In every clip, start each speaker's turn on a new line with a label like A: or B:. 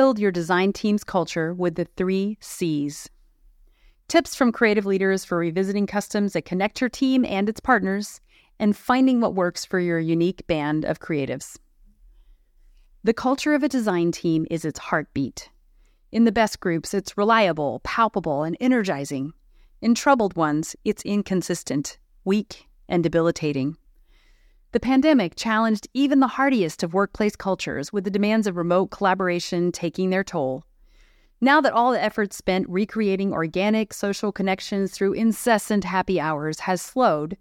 A: build your design team's culture with the three C's. Tips from creative leaders for revisiting customs that connect your team and its partners, and finding what works for your unique band of creatives. The culture of a design team is its heartbeat. In the best groups, it's reliable, palpable, and energizing. In troubled ones, it's inconsistent, weak, and debilitating. The pandemic challenged even the hardiest of workplace cultures with the demands of remote collaboration taking their toll. Now that all the effort spent recreating organic social connections through incessant happy hours has slowed,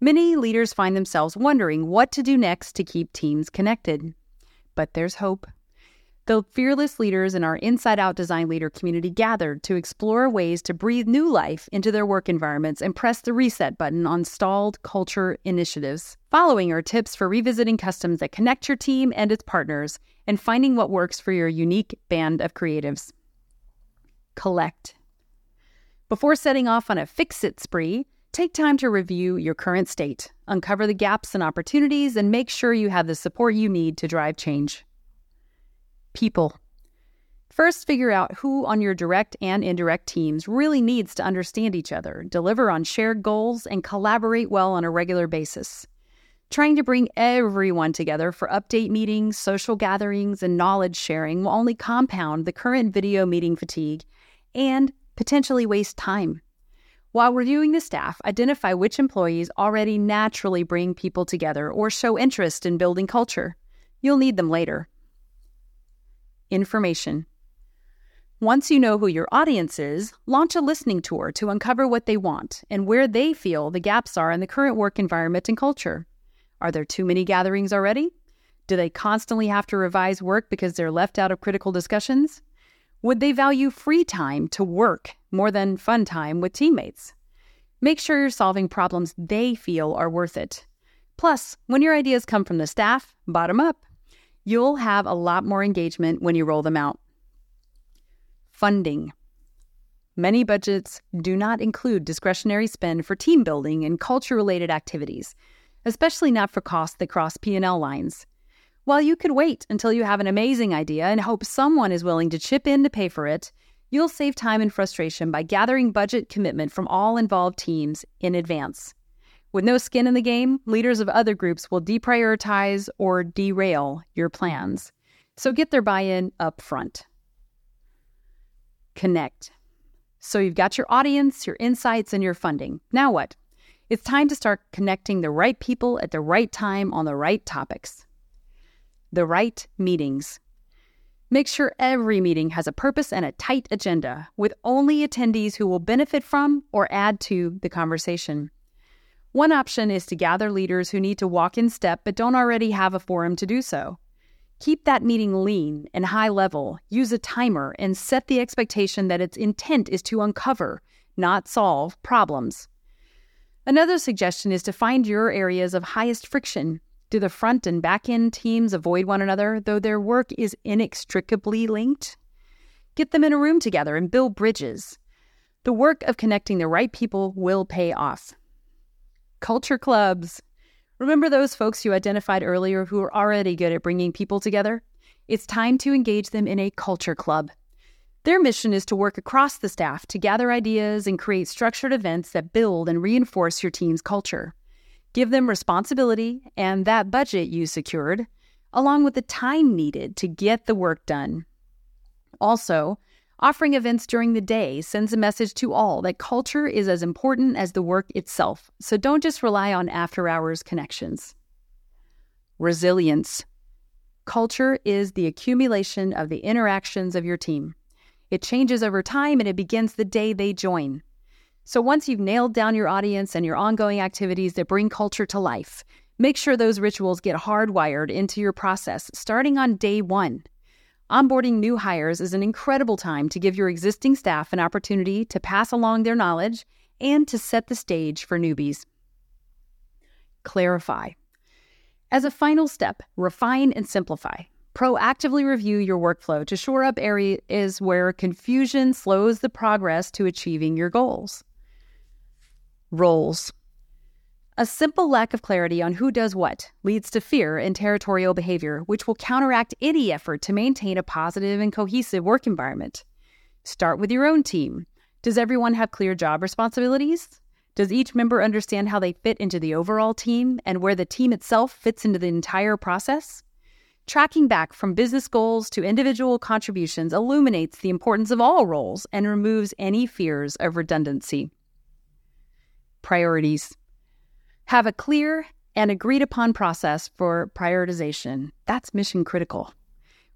A: many leaders find themselves wondering what to do next to keep teams connected. But there's hope. The fearless leaders in our Inside Out Design Leader community gathered to explore ways to breathe new life into their work environments and press the reset button on stalled culture initiatives. Following are tips for revisiting customs that connect your team and its partners and finding what works for your unique band of creatives. Collect. Before setting off on a fix it spree, take time to review your current state, uncover the gaps and opportunities, and make sure you have the support you need to drive change people. First, figure out who on your direct and indirect teams really needs to understand each other, deliver on shared goals, and collaborate well on a regular basis. Trying to bring everyone together for update meetings, social gatherings, and knowledge sharing will only compound the current video meeting fatigue and potentially waste time. While reviewing the staff, identify which employees already naturally bring people together or show interest in building culture. You'll need them later information. Once you know who your audience is, launch a listening tour to uncover what they want and where they feel the gaps are in the current work environment and culture. Are there too many gatherings already? Do they constantly have to revise work because they're left out of critical discussions? Would they value free time to work more than fun time with teammates? Make sure you're solving problems they feel are worth it. Plus, when your ideas come from the staff, bottom up, You'll have a lot more engagement when you roll them out. Funding. Many budgets do not include discretionary spend for team building and culture related activities, especially not for costs that cross P&L lines. While you could wait until you have an amazing idea and hope someone is willing to chip in to pay for it, you'll save time and frustration by gathering budget commitment from all involved teams in advance. With no skin in the game, leaders of other groups will deprioritize or derail your plans. So get their buy in up front. Connect. So you've got your audience, your insights, and your funding. Now what? It's time to start connecting the right people at the right time on the right topics. The right meetings. Make sure every meeting has a purpose and a tight agenda, with only attendees who will benefit from or add to the conversation. One option is to gather leaders who need to walk in step but don't already have a forum to do so. Keep that meeting lean and high level, use a timer, and set the expectation that its intent is to uncover, not solve, problems. Another suggestion is to find your areas of highest friction. Do the front and back end teams avoid one another, though their work is inextricably linked? Get them in a room together and build bridges. The work of connecting the right people will pay off. Culture clubs. Remember those folks you identified earlier who are already good at bringing people together? It's time to engage them in a culture club. Their mission is to work across the staff to gather ideas and create structured events that build and reinforce your team's culture. Give them responsibility and that budget you secured, along with the time needed to get the work done. Also, Offering events during the day sends a message to all that culture is as important as the work itself, so don't just rely on after hours connections. Resilience. Culture is the accumulation of the interactions of your team. It changes over time and it begins the day they join. So once you've nailed down your audience and your ongoing activities that bring culture to life, make sure those rituals get hardwired into your process starting on day one. Onboarding new hires is an incredible time to give your existing staff an opportunity to pass along their knowledge and to set the stage for newbies. Clarify. As a final step, refine and simplify. Proactively review your workflow to shore up areas where confusion slows the progress to achieving your goals. Roles. A simple lack of clarity on who does what leads to fear and territorial behavior, which will counteract any effort to maintain a positive and cohesive work environment. Start with your own team. Does everyone have clear job responsibilities? Does each member understand how they fit into the overall team and where the team itself fits into the entire process? Tracking back from business goals to individual contributions illuminates the importance of all roles and removes any fears of redundancy. Priorities Have a clear and agreed upon process for prioritization. That's mission critical.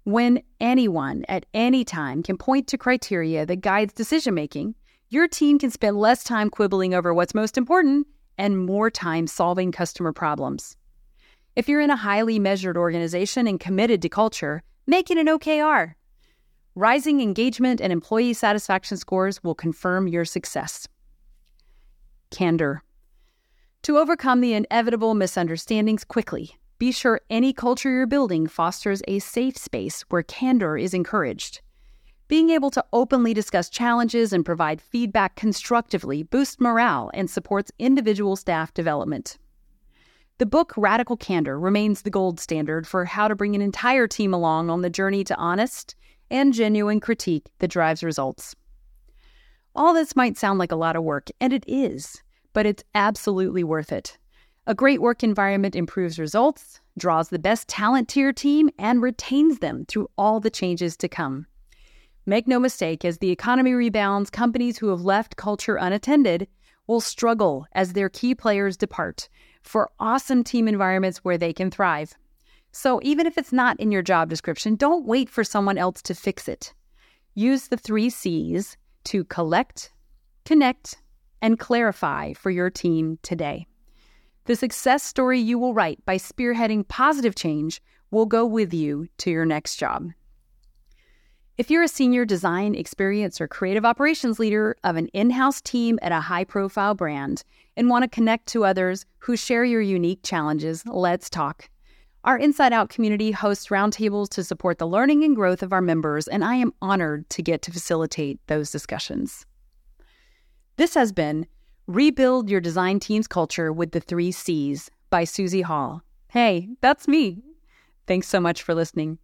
A: When anyone at any time can point to criteria that guides decision making, your team can spend less time quibbling over what's most important and more time solving customer problems. If you're in a highly measured organization and committed to culture, make it an OKR. Rising engagement and employee satisfaction scores will confirm your success. Candor. To overcome the inevitable misunderstandings quickly, be sure any culture you're building fosters a safe space where candor is encouraged. Being able to openly discuss challenges and provide feedback constructively boosts morale and supports individual staff development. The book Radical Candor remains the gold standard for how to bring an entire team along on the journey to honest and genuine critique that drives results. All this might sound like a lot of work, and it is, but it's absolutely worth it. A great work environment improves results, draws the best talent to your team, and retains them through all the changes to come. Make no mistake, as the economy rebounds, companies who have left culture unattended will struggle as their key players depart for awesome team environments where they can thrive. So, even if it's not in your job description, don't wait for someone else to fix it. Use the three C's to collect, connect, and clarify for your team today. The success story you will write by spearheading positive change will go with you to your next job. If you're a senior design, experience, or creative operations leader of an in house team at a high profile brand and want to connect to others who share your unique challenges, let's talk. Our Inside Out community hosts roundtables to support the learning and growth of our members, and I am honored to get to facilitate those discussions. This has been Rebuild Your Design Team's Culture with the Three C's by Susie Hall. Hey, that's me. Thanks so much for listening.